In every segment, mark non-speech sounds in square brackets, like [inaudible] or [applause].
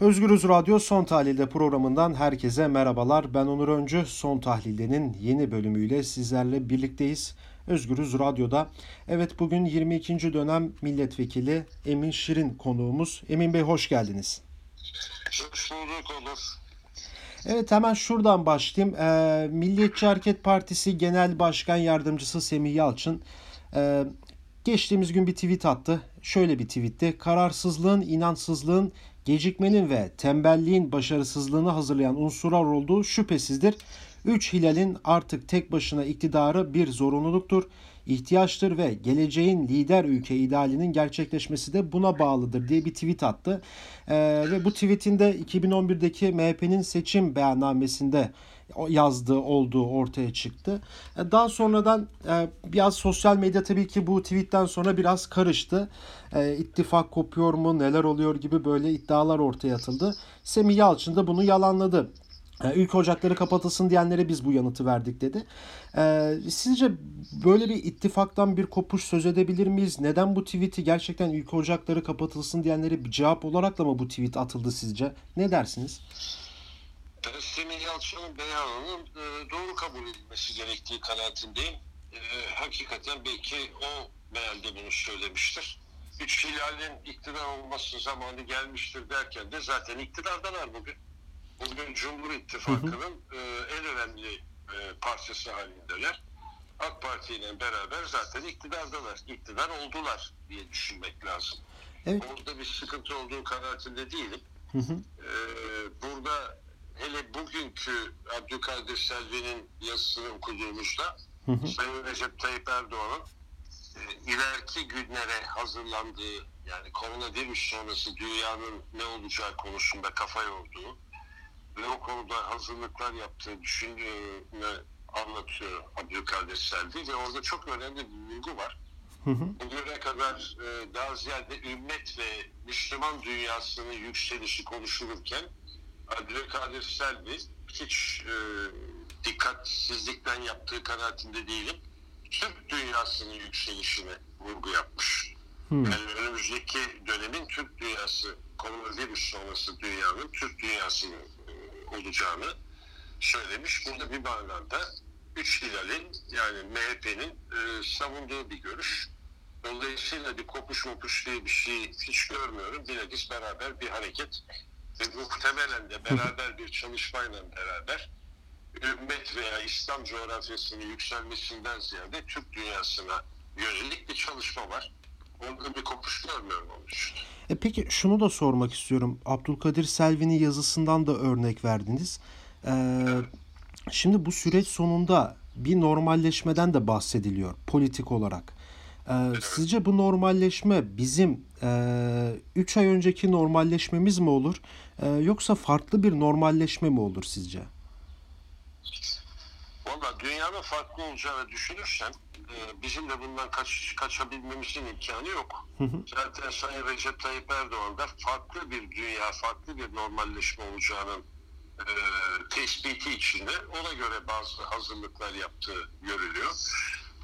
Özgürüz Radyo Son Tahlil'de programından herkese merhabalar. Ben Onur Öncü. Son Tahlil'de'nin yeni bölümüyle sizlerle birlikteyiz. Özgürüz Radyo'da. Evet bugün 22. dönem milletvekili Emin Şirin konuğumuz. Emin Bey hoş geldiniz. Hoş bulduk Onur. Evet hemen şuradan başlayayım. Ee, Milliyetçi Hareket Partisi Genel Başkan Yardımcısı Semih Yalçın e, geçtiğimiz gün bir tweet attı. Şöyle bir tweetti. Kararsızlığın, inançsızlığın, gecikmenin ve tembelliğin başarısızlığını hazırlayan unsurlar olduğu şüphesizdir. Üç hilalin artık tek başına iktidarı bir zorunluluktur, ihtiyaçtır ve geleceğin lider ülke idealinin gerçekleşmesi de buna bağlıdır diye bir tweet attı. Ee, ve bu tweetinde 2011'deki MHP'nin seçim beyannamesinde yazdığı olduğu ortaya çıktı. E, daha sonradan e, biraz sosyal medya tabii ki bu tweetten sonra biraz karıştı. E, ittifak kopuyor mu, neler oluyor gibi böyle iddialar ortaya atıldı. Semih Yalçın da bunu yalanladı. Ülke ocakları kapatılsın diyenlere biz bu yanıtı verdik dedi. sizce böyle bir ittifaktan bir kopuş söz edebilir miyiz? Neden bu tweet'i gerçekten ülke ocakları kapatılsın diyenlere bir cevap olarak da mı bu tweet atıldı sizce? Ne dersiniz? Semih Yalçın'ın beyanının e, doğru kabul edilmesi gerektiği kanaatindeyim. E, hakikaten belki o mealde bunu söylemiştir. Üç hilalin iktidar olması zamanı gelmiştir derken de zaten iktidardalar bugün. Bugün Cumhur İttifakı'nın e, en önemli e, parçası halindeler. AK Parti ile beraber zaten iktidardalar. İktidar oldular diye düşünmek lazım. Evet. Orada bir sıkıntı olduğu kanaatinde değilim. Hı hı. Hele bugünkü Abdülkadir Selvi'nin yazısını okuduğumuzda. Sayın Recep Tayyip Erdoğan'ın e, ileriki günlere hazırlandığı yani koronavirüs sonrası dünyanın ne olacağı konusunda kafa yorduğu ve o konuda hazırlıklar yaptığı düşündüğünü anlatıyor Abdülkadir Selvi ve orada çok önemli bir bilgi var. Hı hı. Bugüne kadar e, daha ziyade ümmet ve Müslüman dünyasının yükselişi konuşulurken Abdülkadir Selvi hiç e, dikkatsizlikten yaptığı kanaatinde değilim. Türk dünyasının yükselişine vurgu yapmış. Hmm. Yani önümüzdeki dönemin Türk dünyası, koronavirüs sonrası dünyanın Türk dünyasının e, olacağını söylemiş. Burada bir manada Üç Hilal'in yani MHP'nin e, savunduğu bir görüş. Dolayısıyla bir kopuş mopuş diye bir şey hiç görmüyorum. Bilakis beraber bir hareket ve muhtemelen de beraber bir çalışmayla beraber ümmet veya İslam coğrafyasının yükselmesinden ziyade Türk dünyasına yönelik bir çalışma var. Onda bir kopuş görmüyorum onun için. E peki şunu da sormak istiyorum. Abdülkadir Selvi'nin yazısından da örnek verdiniz. Ee, evet. Şimdi bu süreç sonunda bir normalleşmeden de bahsediliyor politik olarak. Ee, sizce bu normalleşme bizim 3 e, ay önceki normalleşmemiz mi olur e, yoksa farklı bir normalleşme mi olur sizce? Valla dünyanın farklı olacağını düşünürsen e, bizim de bundan kaç, kaçabilmemizin imkanı yok. Hı hı. Zaten Sayın Recep Tayyip Erdoğan da farklı bir dünya, farklı bir normalleşme olacağının e, tespiti içinde ona göre bazı hazırlıklar yaptığı görülüyor.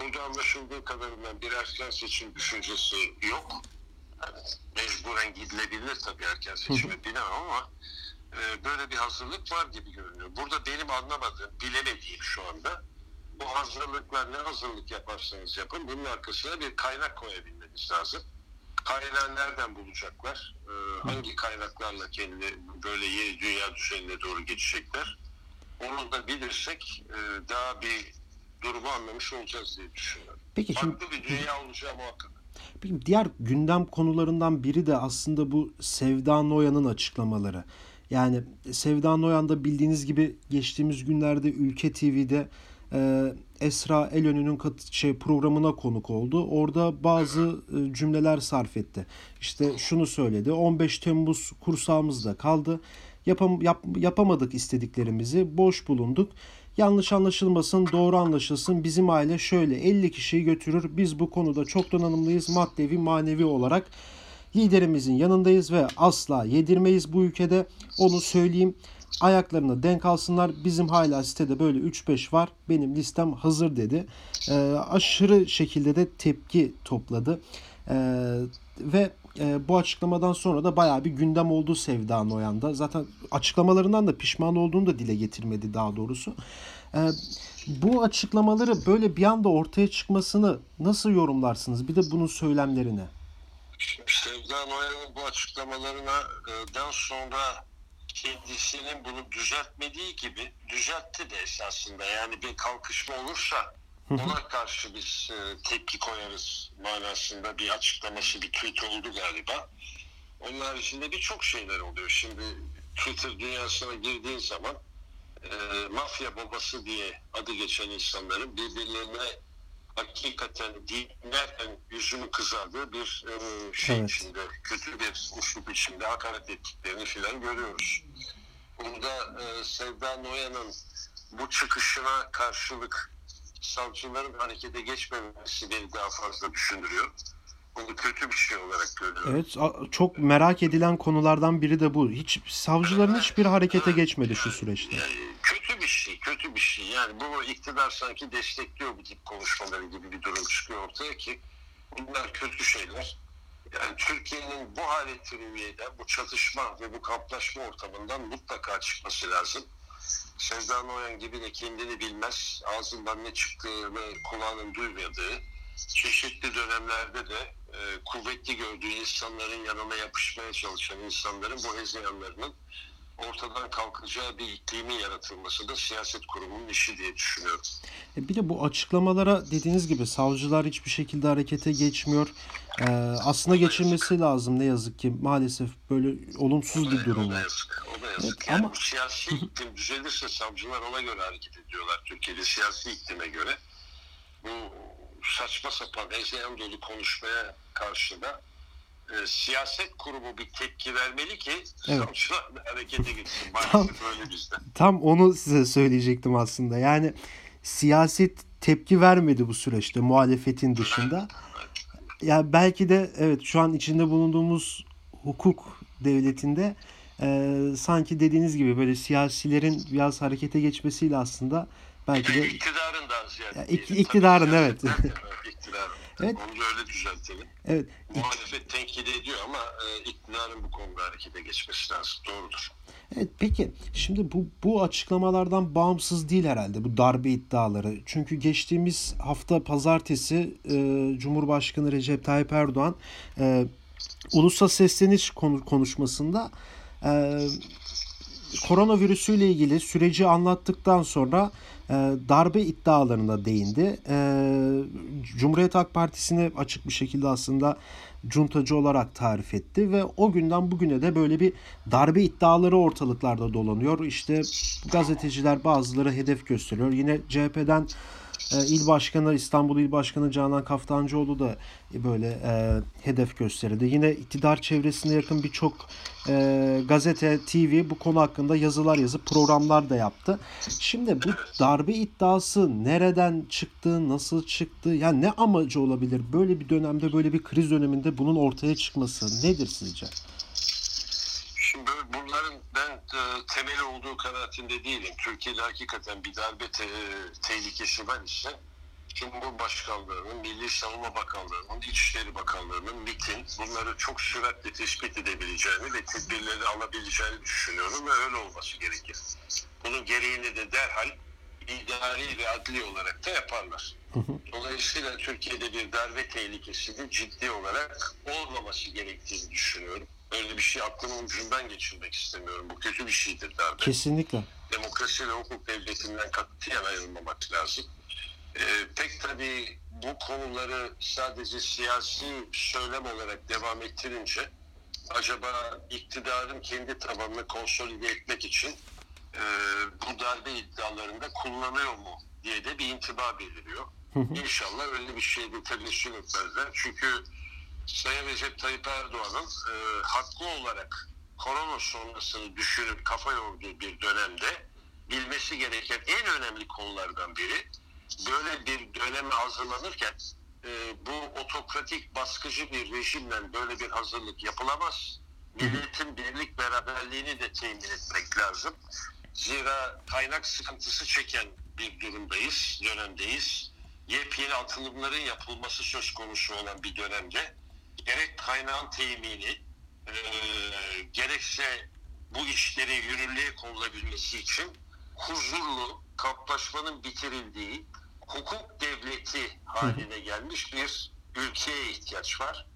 Burada anlaşıldığı kadarıyla bir erken seçim düşüncesi yok. Yani mecburen gidilebilir tabii erken seçime bilemem ama e, böyle bir hazırlık var gibi görünüyor. Burada benim anlamadığım, bilemediğim şu anda bu hazırlıklar ne hazırlık yaparsanız yapın bunun arkasına bir kaynak koyabilmeniz lazım. Kaynağı nereden bulacaklar? Ee, hangi kaynaklarla kendi böyle yeni dünya düzenine doğru geçecekler? Onu da bilirsek e, daha bir durumu anlamış olacağız diye düşünüyorum. Peki Farklı şimdi, bir dünya olacağı muhakkak. Peki diğer gündem konularından biri de aslında bu Sevda Noyan'ın açıklamaları. Yani Sevda Noyan da bildiğiniz gibi geçtiğimiz günlerde Ülke TV'de e, Esra Elönü'nün şey programına konuk oldu. Orada bazı e, cümleler sarf etti. İşte şunu söyledi. 15 Temmuz kursağımızda kaldı. Yapam, yap, yapamadık istediklerimizi. Boş bulunduk. Yanlış anlaşılmasın, doğru anlaşılsın. Bizim aile şöyle 50 kişiyi götürür. Biz bu konuda çok donanımlıyız maddevi manevi olarak. Liderimizin yanındayız ve asla yedirmeyiz bu ülkede. Onu söyleyeyim. Ayaklarını denk alsınlar. Bizim hala sitede böyle 3-5 var. Benim listem hazır dedi. E, aşırı şekilde de tepki topladı. E, ve e, bu açıklamadan sonra da bayağı bir gündem oldu Sevda Noyan'da. Zaten açıklamalarından da pişman olduğunu da dile getirmedi daha doğrusu. E, bu açıklamaları böyle bir anda ortaya çıkmasını nasıl yorumlarsınız? Bir de bunun söylemlerini. Sevda Noyan'ın bu açıklamalarına e, dan sonra kendisinin bunu düzeltmediği gibi düzeltti de esasında. Yani bir kalkışma olursa ona karşı biz e, tepki koyarız manasında bir açıklaması, bir tweet oldu galiba. Onun haricinde birçok şeyler oluyor. Şimdi Twitter dünyasına girdiğin zaman e, mafya babası diye adı geçen insanların birbirlerine hakikaten dinlerken yüzünü kızardığı bir e, şey Evet. içinde, kötü bir uçluk içinde hakaret ettiklerini filan görüyoruz. Burada e, Sevda Noyan'ın bu çıkışına karşılık savcıların harekete geçmemesi beni daha fazla düşündürüyor. Bunu kötü bir şey olarak görüyorum. Evet, çok merak edilen konulardan biri de bu. Hiç savcıların hiçbir harekete geçmedi şu süreçte. Yani kötü bir şey, kötü bir şey. Yani bu iktidar sanki destekliyor bu tip konuşmaları gibi bir durum çıkıyor ortaya ki bunlar kötü şeyler. Yani Türkiye'nin bu haleti rüyede, bu çatışma ve bu kamplaşma ortamından mutlaka çıkması lazım. Sevda Noyan gibi de kendini bilmez, ağzından ne çıktığı ve kulağının duymadığı, çeşitli dönemlerde de e, kuvvetli gördüğü insanların yanına yapışmaya çalışan insanların bu hezeyanlarının ortadan kalkacağı bir iklimin yaratılması da siyaset kurumunun işi diye düşünüyorum. E, Bir de bu açıklamalara dediğiniz gibi savcılar hiçbir şekilde harekete geçmiyor. Ee, aslında geçirmesi lazım ne yazık ki. Maalesef böyle olumsuz bir durum O da var. yazık. O da yazık. Evet, yani ama- siyasi iklim düzelirse savcılar ona göre hareket ediyorlar. Türkiye'de siyasi iklime göre. Bu saçma sapan hezeyan dolu konuşmaya karşı da e, siyaset kurumu bir tepki vermeli ki Evet. da [laughs] harekete geçsin. Maalesef Tam- öyle bizde. Tam onu size söyleyecektim aslında. Yani siyaset tepki vermedi bu süreçte muhalefetin dışında. Ya belki de evet şu an içinde bulunduğumuz hukuk devletinde e, sanki dediğiniz gibi böyle siyasilerin biraz harekete geçmesiyle aslında belki de İktidarın daha ziyade. Ya, ik- diyelim. iktidarın, evet, iktidarın. Evet. Onu da öyle düzeltelim. evet Muhalefet tenkit ediyor ama e, iktidarın bu konuda harekete geçmesi lazım. Doğrudur. Evet peki şimdi bu bu açıklamalardan bağımsız değil herhalde bu darbe iddiaları. Çünkü geçtiğimiz hafta pazartesi e, Cumhurbaşkanı Recep Tayyip Erdoğan e, ulusal sesleniş konu- konuşmasında e, koronavirüsüyle ilgili süreci anlattıktan sonra e, darbe iddialarına değindi. E, Cumhuriyet Halk Partisi'ni açık bir şekilde aslında cuntacı olarak tarif etti ve o günden bugüne de böyle bir darbe iddiaları ortalıklarda dolanıyor. İşte gazeteciler bazıları hedef gösteriyor. Yine CHP'den il başkanı İstanbul İl Başkanı Canan Kaftancıoğlu da böyle e, hedef gösterildi. Yine iktidar çevresine yakın birçok e, gazete, TV bu konu hakkında yazılar yazıp programlar da yaptı. Şimdi bu darbe iddiası nereden çıktı, nasıl çıktı? Yani ne amacı olabilir? Böyle bir dönemde, böyle bir kriz döneminde bunun ortaya çıkması nedir sizce? Bunların ben e, temeli olduğu kanaatinde değilim. Türkiye'de hakikaten bir darbe te- tehlikesi var ise Cumhurbaşkanlığının, Milli Savunma Bakanlığı'nın, İçişleri Bakanlığı'nın MİT'in bunları çok süratle tespit edebileceğini ve tedbirleri alabileceğini düşünüyorum ve öyle olması gerekir. Bunun gereğini de derhal idari ve adli olarak da yaparlar. Dolayısıyla Türkiye'de bir darbe tehlikesinin ciddi olarak olmaması gerektiğini düşünüyorum. Öyle bir şey aklımın ucundan geçirmek istemiyorum. Bu kötü bir şeydir darbe. Kesinlikle. Demokrasi ve hukuk devletinden katiyen ayrılmamak lazım. Ee, pek tabii bu konuları sadece siyasi söylem olarak devam ettirince acaba iktidarın kendi tabanını konsolide etmek için e, bu darbe iddialarında kullanıyor mu diye de bir intiba beliriyor. İnşallah öyle bir şeyde tebessüm etmezler. Çünkü Sayın Recep Tayyip Erdoğan'ın e, haklı olarak korona sonrasını düşünüp kafa yorduğu bir dönemde bilmesi gereken en önemli konulardan biri böyle bir döneme hazırlanırken e, bu otokratik baskıcı bir rejimle böyle bir hazırlık yapılamaz. Milletin birlik beraberliğini de temin etmek lazım. Zira kaynak sıkıntısı çeken bir durumdayız, dönemdeyiz. Yepyeni atılımların yapılması söz konusu olan bir dönemde gerek kaynağın temini e, gerekse bu işleri yürürlüğe konulabilmesi için huzurlu, kaplaşmanın bitirildiği, hukuk devleti haline gelmiş bir ülkeye ihtiyaç var.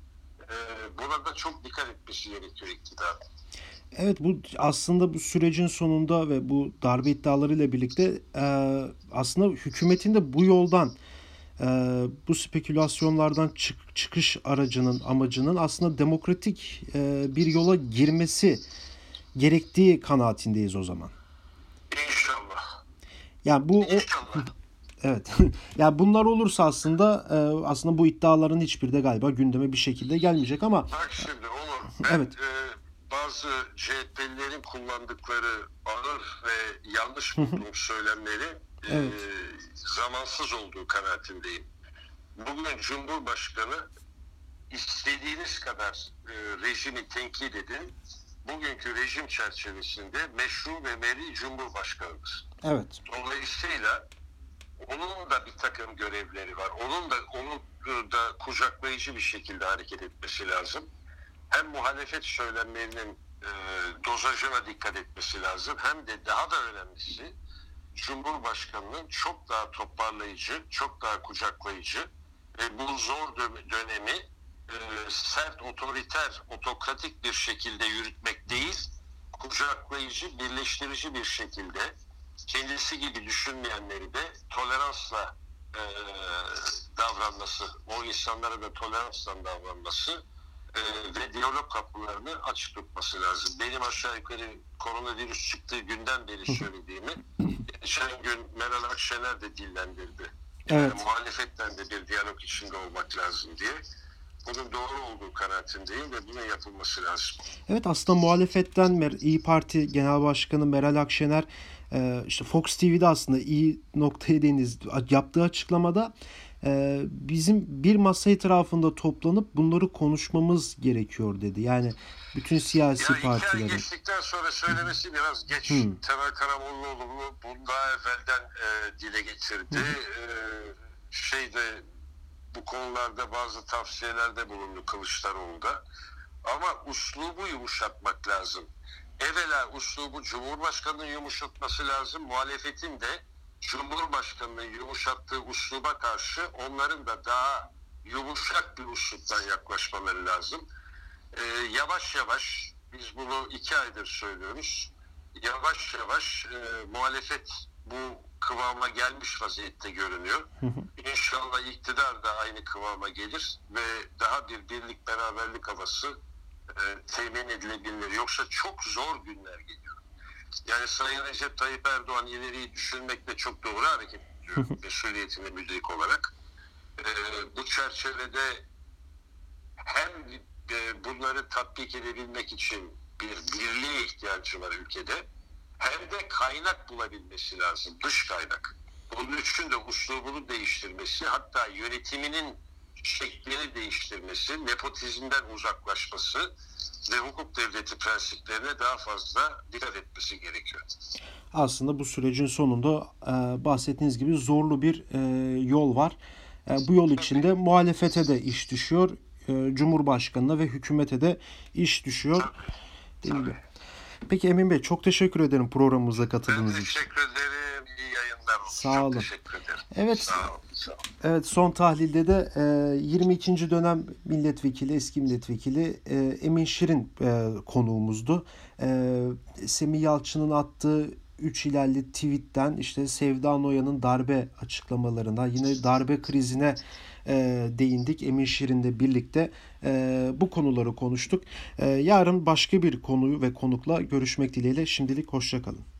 E, buna da çok dikkat etmesi gerekiyor iktidar. Evet bu aslında bu sürecin sonunda ve bu darbe iddialarıyla birlikte e, aslında hükümetin de bu yoldan e, bu spekülasyonlardan çık- çıkış aracının amacının aslında demokratik e, bir yola girmesi gerektiği kanaatindeyiz o zaman. İnşallah. Yani bu o, İnşallah. evet. [laughs] yani bunlar olursa aslında e, aslında bu iddiaların hiçbiri de galiba gündeme bir şekilde gelmeyecek ama Bak şimdi Onur, ben Evet. e, bazı CHP'lilerin kullandıkları ağır ve yanlış bulduğum söylemleri e, Evet. zamansız olduğu kanaatindeyim. Bugün Cumhurbaşkanı istediğiniz kadar e, rejimi tenkit edin. Bugünkü rejim çerçevesinde meşru ve meri Cumhurbaşkanıdır. evet. Dolayısıyla onun da bir takım görevleri var. Onun da onun da kucaklayıcı bir şekilde hareket etmesi lazım. Hem muhalefet söylemlerinin e, dozajına dikkat etmesi lazım. Hem de daha da önemlisi Cumhurbaşkanı'nın çok daha toparlayıcı, çok daha kucaklayıcı ve bu zor dö- dönemi e, sert, otoriter, otokratik bir şekilde yürütmek değil, kucaklayıcı, birleştirici bir şekilde kendisi gibi düşünmeyenleri de toleransla e, davranması, o insanlara da tolansla davranması e, ve diyalog kapılarını açık tutması lazım. Benim aşağı yukarı koronavirüs çıktığı günden beri söylediğimi geçen gün Meral Akşener de dillendirdi. Yani Evet. muhalefetten de bir diyalog içinde olmak lazım diye. Bunun doğru olduğu kanaatindeyim ve bunun yapılması lazım. Evet aslında muhalefetten İyi Parti Genel Başkanı Meral Akşener e, işte Fox TV'de aslında iyi noktaya değiniz. Yaptığı açıklamada e, bizim bir masa etrafında toplanıp bunları konuşmamız gerekiyor dedi. Yani bütün siyasi Ya iki ay partilerin. geçtikten sonra söylemesi biraz geç. Hı. Temel Karamollaoğlu bunu, daha evvelden e, dile getirdi. E, şeyde bu konularda bazı tavsiyelerde bulundu Kılıçdaroğlu'da. Ama uslubu yumuşatmak lazım. Evvela uslubu Cumhurbaşkanı'nın yumuşatması lazım. Muhalefetin de Cumhurbaşkanı'nın yumuşattığı usluba karşı onların da daha yumuşak bir usluptan yaklaşmaları lazım. Ee, yavaş yavaş biz bunu iki aydır söylüyoruz. Yavaş yavaş e, muhalefet bu kıvama gelmiş vaziyette görünüyor. İnşallah iktidar da aynı kıvama gelir ve daha bir birlik beraberlik havası e, temin edilebilir. Yoksa çok zor günler geliyor. Yani Sayın Recep Tayyip Erdoğan ileriyi düşünmekle çok doğru hareket ediyor [laughs] mesuliyetine müdrik olarak. E, bu çerçevede hem e, bunları tatbik edebilmek için bir birliğe ihtiyacı var ülkede hem de kaynak bulabilmesi lazım. Dış kaynak. Bunun için de uslubunu değiştirmesi hatta yönetiminin şeklini değiştirmesi, nepotizmden uzaklaşması ve hukuk devleti prensiplerine daha fazla dikkat etmesi gerekiyor. Aslında bu sürecin sonunda e, bahsettiğiniz gibi zorlu bir e, yol var. E, bu yol içinde muhalefete de iş düşüyor. E, Cumhurbaşkanına ve hükümete de iş düşüyor. Dediğim gibi. Peki Emin Bey çok teşekkür ederim programımıza Ben katıldığınız için. teşekkür ederim. İyi yayınlar olsun. Sağ Çok olun. teşekkür ederim. Evet. Sağ olun. Evet son tahlilde de e, 22. dönem milletvekili, eski milletvekili e, Emin Şirin e, konuğumuzdu. E, Semih Yalçın'ın attığı 3 ilerli tweetten işte Sevda Noyan'ın darbe açıklamalarına yine darbe krizine e, değindik. Emin Şirin'le birlikte e, bu konuları konuştuk. E, yarın başka bir konuyu ve konukla görüşmek dileğiyle şimdilik hoşçakalın.